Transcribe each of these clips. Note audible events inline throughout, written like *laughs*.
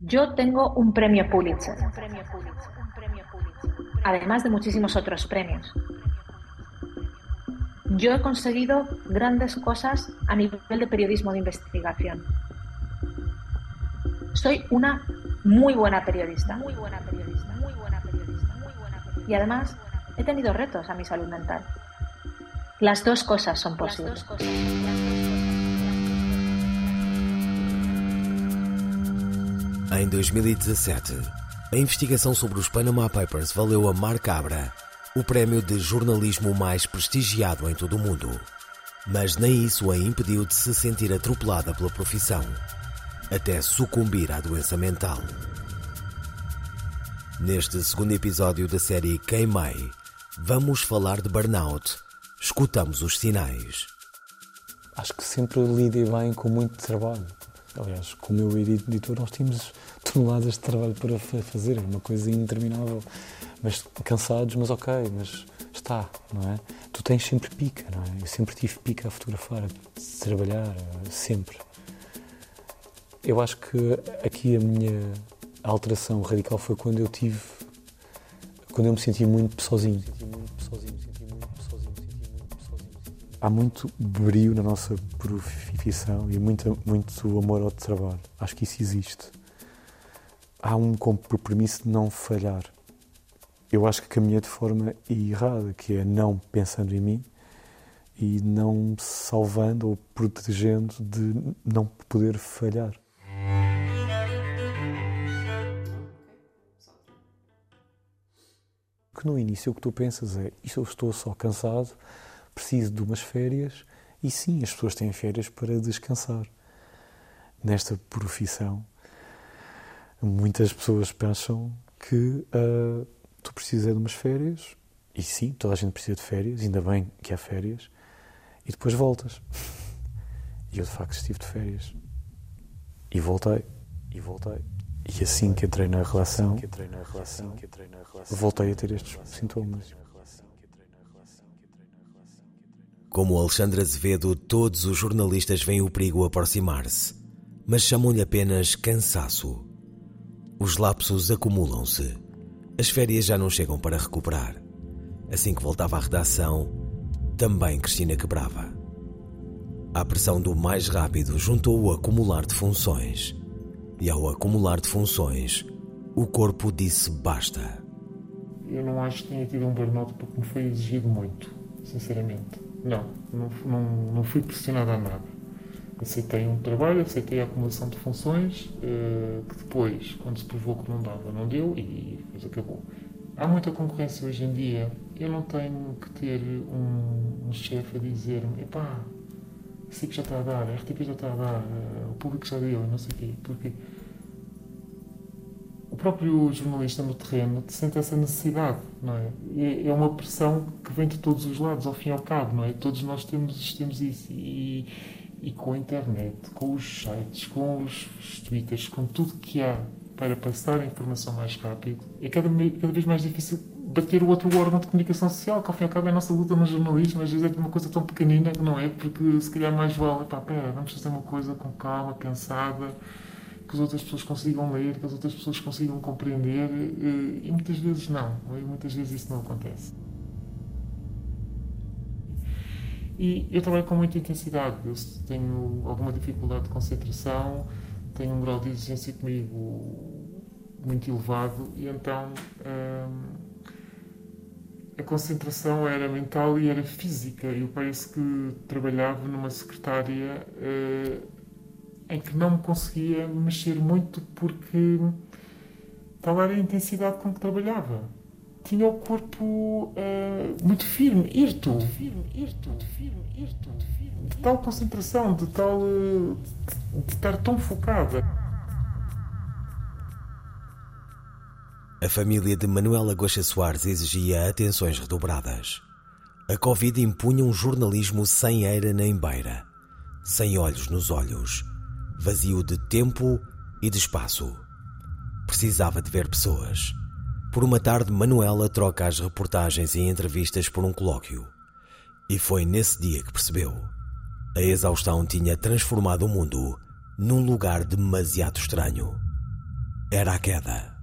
Yo tengo un premio Pulitzer, además de muchísimos otros premios. Yo he conseguido grandes cosas a nivel de periodismo de investigación. Soy una muy buena periodista. Muy buena periodista, muy buena periodista, muy buena periodista. Y además he tenido retos a mi salud mental. Las dos cosas son posibles. Em 2017, a investigação sobre os Panama Papers valeu a Mark Abra o prémio de jornalismo mais prestigiado em todo o mundo. Mas nem isso a impediu de se sentir atropelada pela profissão, até sucumbir à doença mental. Neste segundo episódio da série Queimei, vamos falar de burnout. Escutamos os sinais. Acho que sempre lidei bem com muito trabalho. Aliás, com o meu editor, nós tínhamos *laughs* toneladas de trabalho para fazer, uma coisa interminável. Mas cansados, mas ok, mas está, não é? Tu tens sempre pica, não é? Eu sempre tive pica a fotografar, a trabalhar, sempre. Eu acho que aqui a minha alteração radical foi quando eu tive, quando eu me senti muito sozinho. Há muito brilho na nossa profissão e muito, muito amor ao trabalho. Acho que isso existe. Há um compromisso de não falhar. Eu acho que caminhei de forma errada, que é não pensando em mim e não salvando ou protegendo de não poder falhar. Que no início o que tu pensas é: isto eu estou só cansado, preciso de umas férias, e sim, as pessoas têm férias para descansar. Nesta profissão, muitas pessoas pensam que uh, tu precisas de umas férias, e sim, toda a gente precisa de férias, ainda bem que há férias, e depois voltas. E eu de facto estive de férias. E voltei, e voltei. E assim que entrei na relação, voltei a ter estes sintomas. Como Alexandre Azevedo, todos os jornalistas veem o perigo aproximar-se, mas chamam-lhe apenas cansaço. Os lapsos acumulam-se. As férias já não chegam para recuperar. Assim que voltava à redação, também Cristina quebrava. A pressão do mais rápido juntou o acumular de funções. E ao acumular de funções, o corpo disse basta. Eu não acho que tenha tido um burnout porque me foi exigido muito, sinceramente. Não, não, não, fui pressionado a nada. Aceitei um trabalho, aceitei a acumulação de funções, uh, que depois, quando se provou que não dava, não deu e depois acabou. Há muita concorrência hoje em dia. Eu não tenho que ter um, um chefe a dizer-me: epá, sei que já está a dar, a RTP já está a dar, uh, o público já deu, não sei o quê. Porque próprio jornalista no terreno sente essa necessidade, não é? É uma pressão que vem de todos os lados, ao fim e ao cabo, não é? Todos nós temos, temos isso. E, e com a internet, com os sites, com os, os twitters, com tudo que há para passar a informação mais rápido, é cada, cada vez mais difícil bater o outro órgão de comunicação social, que ao fim e ao cabo é a nossa luta no jornalismo, às vezes é uma coisa tão pequenina que não é, porque se calhar mais vale, pá, pera, vamos fazer uma coisa com calma, pensada, que as outras pessoas consigam ler, que as outras pessoas consigam compreender, eh, e muitas vezes não, e muitas vezes isso não acontece. E eu trabalho com muita intensidade, eu tenho alguma dificuldade de concentração, tenho um grau de exigência comigo muito elevado, e então hum, a concentração era mental e era física. Eu parece que trabalhava numa secretária. Uh, em que não me conseguia mexer muito porque tal era a intensidade com que trabalhava. Tinha o corpo uh, muito firme, hirto. Firme, hirto, firme, hirto, firme, de tal concentração, de tal. Uh, de estar tão focada. A família de Manuela Goxa Soares exigia atenções redobradas. A Covid impunha um jornalismo sem eira nem beira, sem olhos nos olhos vazio de tempo e de espaço. Precisava de ver pessoas. Por uma tarde, Manuela troca as reportagens e entrevistas por um colóquio. E foi nesse dia que percebeu. A exaustão tinha transformado o mundo num lugar demasiado estranho. era a queda.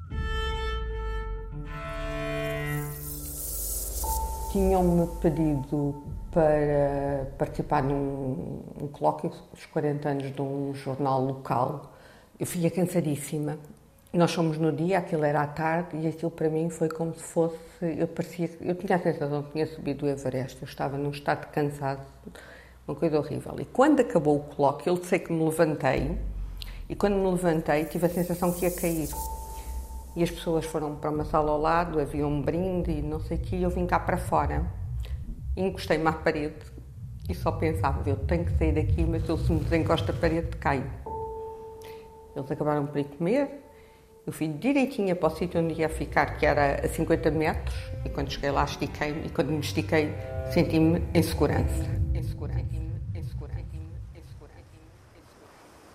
Tinham-me pedido para participar num um colóquio, os 40 anos de um jornal local. Eu fiquei cansadíssima. Nós fomos no dia, aquilo era à tarde, e aquilo para mim foi como se fosse. Eu, parecia, eu tinha a sensação que tinha subido o Everest, eu estava num estado cansado, uma coisa horrível. E quando acabou o colóquio, eu sei que me levantei, e quando me levantei, tive a sensação que ia cair. E as pessoas foram para uma sala ao lado, havia um brinde e não sei o quê, e eu vim cá para fora. Encostei-me à parede e só pensava, eu tenho que sair daqui, mas eu se me desencosto a parede, caio. Eles acabaram por ir comer, eu fui direitinha para o sítio onde ia ficar, que era a 50 metros, e quando cheguei lá estiquei-me, e quando me estiquei senti-me. Em segurança. Em segurança. Em segurança.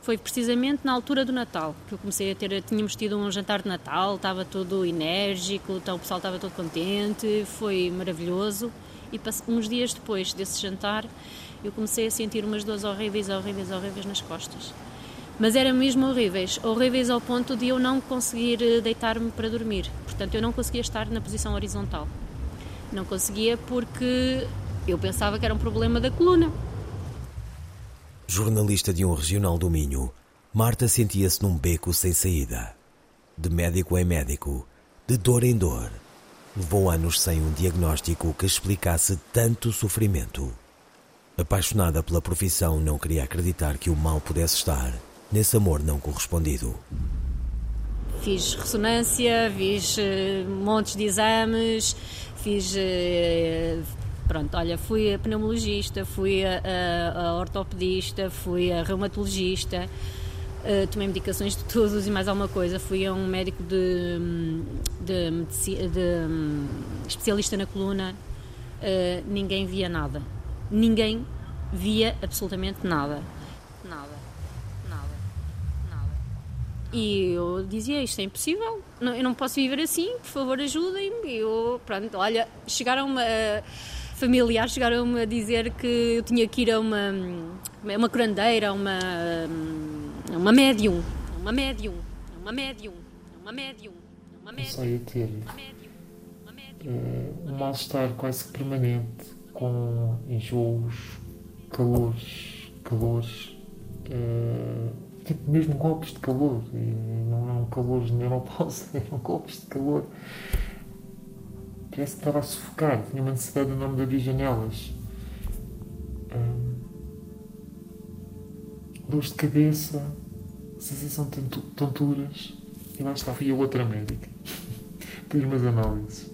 Foi precisamente na altura do Natal que eu comecei a ter. Tínhamos tido um jantar de Natal, estava tudo enérgico, então o pessoal estava todo contente, foi maravilhoso. E uns dias depois desse jantar, eu comecei a sentir umas dores horríveis, horríveis, horríveis nas costas mas eram mesmo horríveis, horríveis ao ponto de eu não conseguir eh, deitar-me para dormir. Portanto, eu não conseguia estar na posição horizontal. Não conseguia porque eu pensava que era um problema da coluna. Jornalista de um regional do Minho, Marta sentia-se num beco sem saída. De médico em médico, de dor em dor. Levou anos sem um diagnóstico que explicasse tanto sofrimento. Apaixonada pela profissão, não queria acreditar que o mal pudesse estar nesse amor não correspondido. Fiz ressonância, fiz uh, montes de exames, fiz. Uh, pronto, olha, fui a pneumologista, fui a, a, a ortopedista, fui a reumatologista, uh, tomei medicações de todos e mais alguma coisa. Fui a um médico de, de, de, de um, especialista na coluna, uh, ninguém via nada. Ninguém via absolutamente nada. Nada. E eu dizia: Isto é impossível, eu não posso viver assim, por favor, ajudem-me. E eu, pronto, olha, chegaram-me a, familiares chegaram-me a dizer que eu tinha que ir a uma, uma curandeira, uma, uma médium, uma médium, uma médium, uma médium, uma médium. Comecei a ter uh, um mal-estar quase permanente, com enjoos, calores, calores. Uh, tipo mesmo golpes de calor. E não eram calores *laughs* de menopausa, eram golpes de calor. Parece que estava a sufocar, tinha uma necessidade enorme de abrir janelas. Hum, dores de cabeça, sensação de tonturas. E lá está, fui a outra médica. *laughs* Fiz umas análises.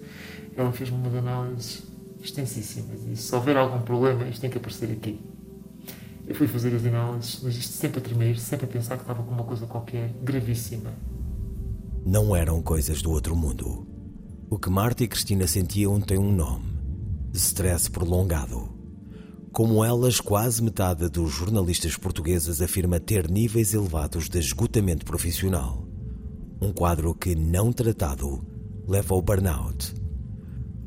Ela fez-me umas análises extensíssimas. E se houver algum problema, isto tem que aparecer aqui. Eu fui fazer as análises, mas isto sempre a tremer, sempre a pensar que estava com uma coisa qualquer gravíssima. Não eram coisas do outro mundo. O que Marta e Cristina sentiam tem um nome: stress prolongado. Como elas, quase metade dos jornalistas portugueses afirma ter níveis elevados de esgotamento profissional. Um quadro que, não tratado, leva ao burnout.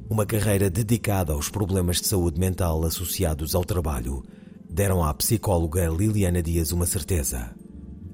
Uma carreira dedicada aos problemas de saúde mental associados ao trabalho deram à psicóloga Liliana Dias uma certeza: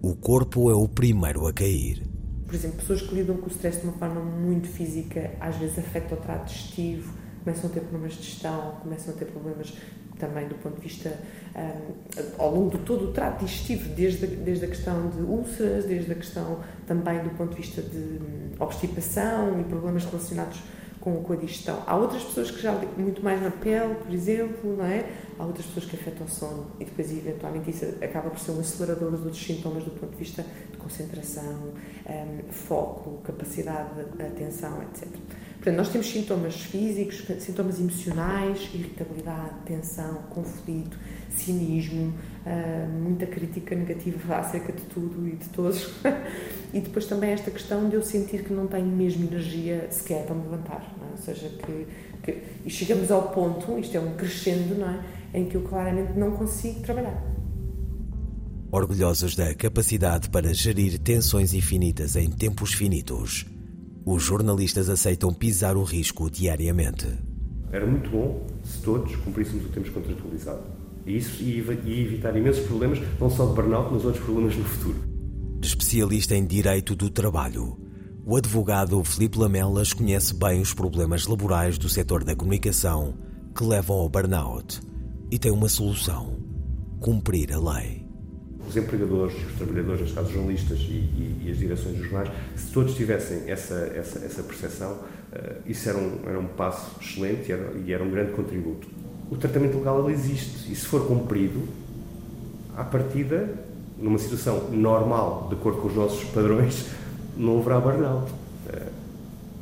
o corpo é o primeiro a cair. Por exemplo, pessoas que lidam com o stress de uma forma muito física, às vezes afeta o trato digestivo, começam a ter problemas de gestão, começam a ter problemas também do ponto de vista um, ao longo de todo o trato digestivo, desde a, desde a questão de úlceras, desde a questão também do ponto de vista de um, obstipação e problemas relacionados com, com a digestão. Há outras pessoas que já muito mais na pele, por exemplo, não é? Há outras pessoas que afetam o sono e depois, eventualmente, isso acaba por ser um acelerador dos outros sintomas do ponto de vista concentração, um, foco, capacidade de atenção, etc. Portanto, nós temos sintomas físicos, sintomas emocionais, irritabilidade, tensão, conflito, cinismo, uh, muita crítica negativa *laughs* acerca de tudo e de todos. *laughs* e depois também esta questão de eu sentir que não tenho mesmo energia sequer para me levantar. É? Ou seja, que, que, e chegamos ao ponto, isto é um crescendo, não é? em que eu claramente não consigo trabalhar. Orgulhosos da capacidade para gerir tensões infinitas em tempos finitos, os jornalistas aceitam pisar o risco diariamente. Era muito bom se todos cumpríssemos o temos contratualizado. E isso e evitar imensos problemas, não só de burnout, mas outros problemas no futuro. Especialista em Direito do Trabalho, o advogado Felipe Lamelas conhece bem os problemas laborais do setor da comunicação que levam ao burnout e tem uma solução: cumprir a lei. Os empregadores, os trabalhadores, os jornalistas e, e, e, as direções dos jornais, se todos tivessem essa, essa, essa percepção, uh, isso era um, era um passo excelente e era, e era um grande contributo. O tratamento legal existe e se for cumprido, à partida, numa situação normal, de acordo com os nossos padrões, não haverá burnout.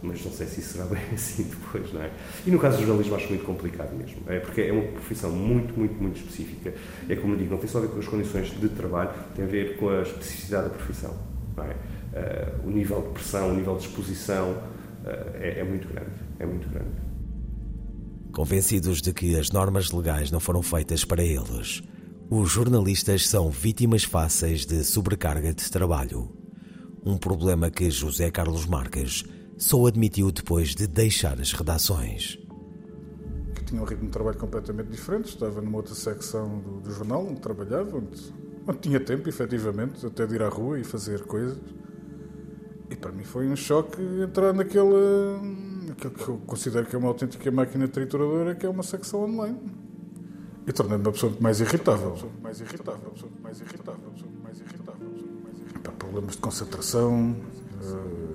Mas não sei se isso será *laughs* bem assim depois, não é? E no caso do jornalismo acho muito complicado mesmo, é porque é uma profissão muito, muito, muito específica. É como digo, não tem só a ver com as condições de trabalho, tem a ver com a especificidade da profissão, não é? Uh, o nível de pressão, o nível de exposição uh, é, é muito grande, é muito grande. Convencidos de que as normas legais não foram feitas para eles, os jornalistas são vítimas fáceis de sobrecarga de trabalho. Um problema que José Carlos Marques só admitiu depois de deixar as redações. Que tinha um ritmo de trabalho completamente diferente, estava numa outra secção do, do jornal onde trabalhava, onde, onde, tinha tempo, efetivamente, até de ir à rua e fazer coisas. E para mim foi um choque entrar naquela. naquele que eu considero que é uma autêntica máquina trituradora, que é uma secção online. E tornando-me uma pessoa mais irritável. Mais irritável, mais irritável, mais irritável. Mais irritável. Problemas de concentração. Uh,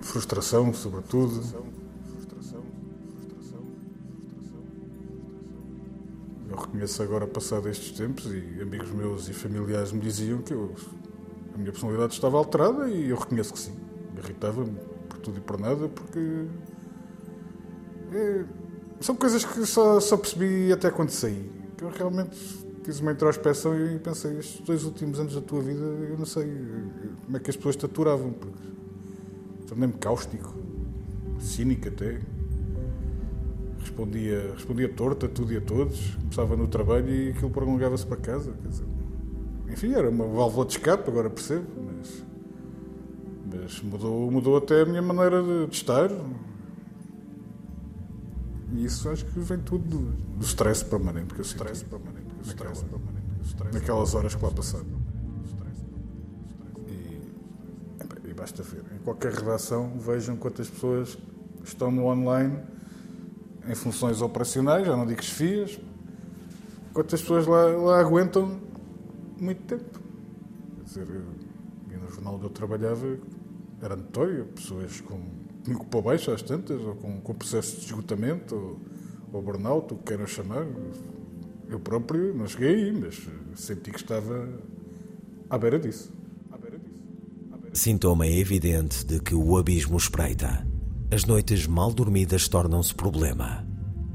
frustração, sobretudo. Eu reconheço agora, passado estes tempos, e amigos meus e familiares me diziam que eu, a minha personalidade estava alterada e eu reconheço que sim. Me irritava-me por tudo e por nada, porque. É, são coisas que só, só percebi até quando saí. Que eu realmente fiz uma introspeção e pensei, estes dois últimos anos da tua vida, eu não sei como é que as pessoas te aturavam, porque tornei-me cáustico, cínico até. Respondia, respondia torto a tudo e a todos. Começava no trabalho e aquilo prolongava-se para casa. Dizer, enfim, era uma válvula de escape, agora percebo, mas, mas mudou, mudou até a minha maneira de, estar. E isso acho que vem tudo do, stress permanente que eu sinto. Stress permanente, naquela, permanente, naquelas horas que lá passaram. Basta ver. Em qualquer redação, vejam quantas pessoas estão no online em funções operacionais, já não digo chefias, quantas pessoas lá, lá aguentam muito tempo. Quer dizer, eu, no jornal onde eu trabalhava era notório, pessoas com para baixo às tantas, ou com, com processo de esgotamento, ou, ou burnout, o que queiram chamar. Eu próprio não cheguei aí, mas senti que estava à beira disso. Sintoma evidente de que o abismo espreita. As noites mal dormidas tornam-se problema.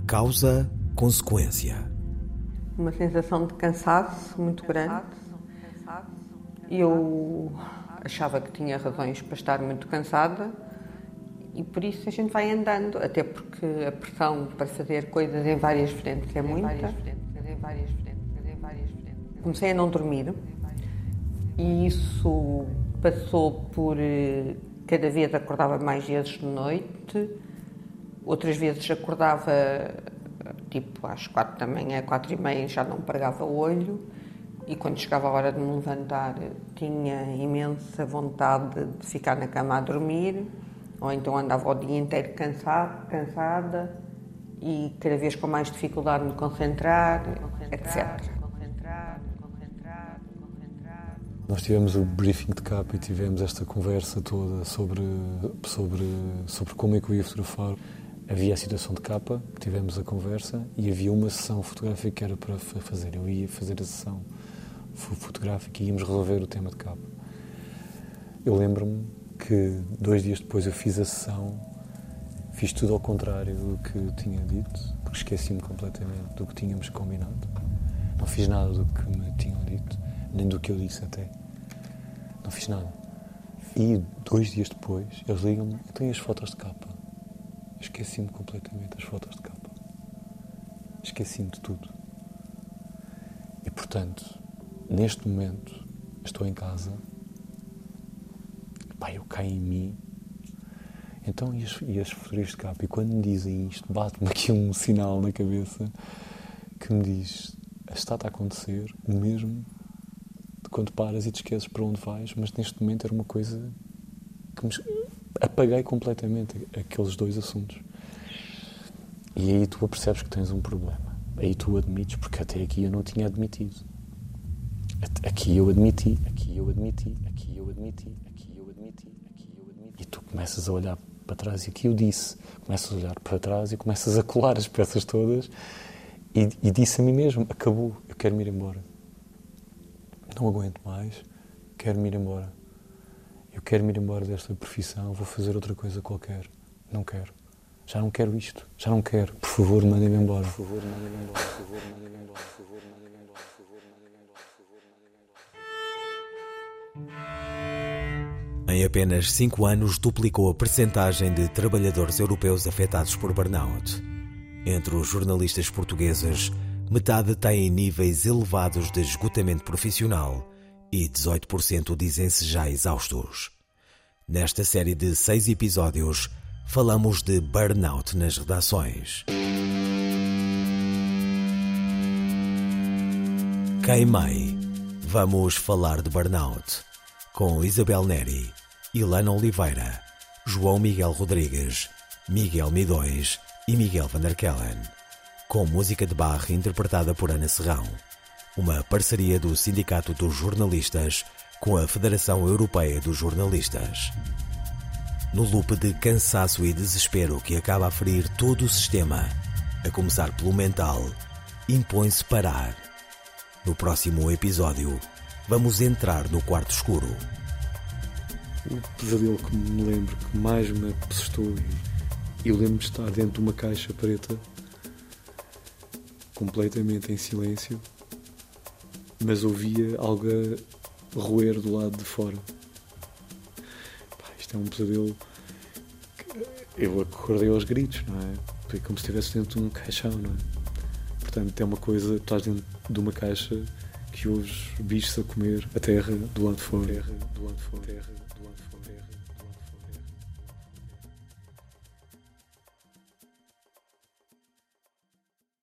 Causa, consequência. Uma sensação de cansaço muito grande. Eu achava que tinha razões para estar muito cansada e por isso a gente vai andando, até porque a pressão para fazer coisas em várias frentes é muita. Comecei a não dormir e isso passou por eh, cada vez acordava mais vezes de noite, outras vezes acordava tipo às quatro da manhã, quatro e meia já não pregava o olho e quando chegava a hora de me levantar tinha imensa vontade de ficar na cama a dormir ou então andava o dia inteiro cansado, cansada e cada vez com mais dificuldade de me concentrar, concentrar etc. Nós tivemos o briefing de capa e tivemos esta conversa toda sobre, sobre, sobre como é que eu ia fotografar. Havia a situação de capa, tivemos a conversa e havia uma sessão fotográfica que era para fazer. Eu ia fazer a sessão fotográfica e íamos resolver o tema de capa. Eu lembro-me que dois dias depois eu fiz a sessão, fiz tudo ao contrário do que tinha dito, porque esqueci-me completamente do que tínhamos combinado. Não fiz nada do que me tinham dito nem do que eu disse até. Não fiz nada. E dois dias depois, eles ligam-me, eu tenho as fotos de capa. Esqueci-me completamente das fotos de capa. Esqueci-me de tudo. E portanto, neste momento, estou em casa, pá, eu caio em mim. Então, e as, e as fotografias de capa? E quando me dizem isto, bate-me aqui um sinal na cabeça que me diz: está a acontecer o mesmo quando paras e te esqueces para onde vais, mas neste momento era uma coisa que me apaguei completamente aqueles dois assuntos. E aí tu percebes que tens um problema. Aí tu admites, porque até aqui eu não tinha admitido. Aqui eu admiti, aqui eu admiti, aqui eu admiti, aqui eu admiti, aqui eu admiti. E tu começas a olhar para trás e aqui eu disse. Começas a olhar para trás e começas a colar as peças todas e, e disse a mim mesmo: acabou, eu quero me ir embora. Não aguento mais, quero me ir embora. Eu quero me ir embora desta profissão, vou fazer outra coisa qualquer. Não quero. Já não quero isto. Já não quero. Por favor, mandem-me embora. Por favor, mandem-me embora. Por favor, mandem-me embora. Por favor, mandem-me embora. Por favor, mandem-me embora. Por favor, mandem-me embora. Em apenas cinco anos, duplicou a percentagem de trabalhadores europeus afetados por burnout. Entre os jornalistas portugueses, metade têm níveis elevados de esgotamento profissional e 18% dizem-se já exaustos. Nesta série de seis episódios, falamos de burnout nas redações. Queimei. Vamos falar de burnout com Isabel Neri, Ilana Oliveira, João Miguel Rodrigues, Miguel Midões e Miguel Van der Kellen, com música de barra interpretada por Ana Serrão, uma parceria do Sindicato dos Jornalistas com a Federação Europeia dos Jornalistas no loop de cansaço e desespero que acaba a ferir todo o sistema, a começar pelo mental, impõe-se parar. No próximo episódio, vamos entrar no quarto escuro. O pesadelo que me lembro que mais me assustou e eu lembro de estar dentro de uma caixa preta, completamente em silêncio, mas ouvia algo a roer do lado de fora é um pesadelo eu acordei aos gritos, não é? Foi como se estivesse dentro de um caixão, não é? Portanto, é uma coisa, estás dentro de uma caixa que ouves bichos a comer a terra do lado de fora. Terra do lado de fora. Terra do lado de fora.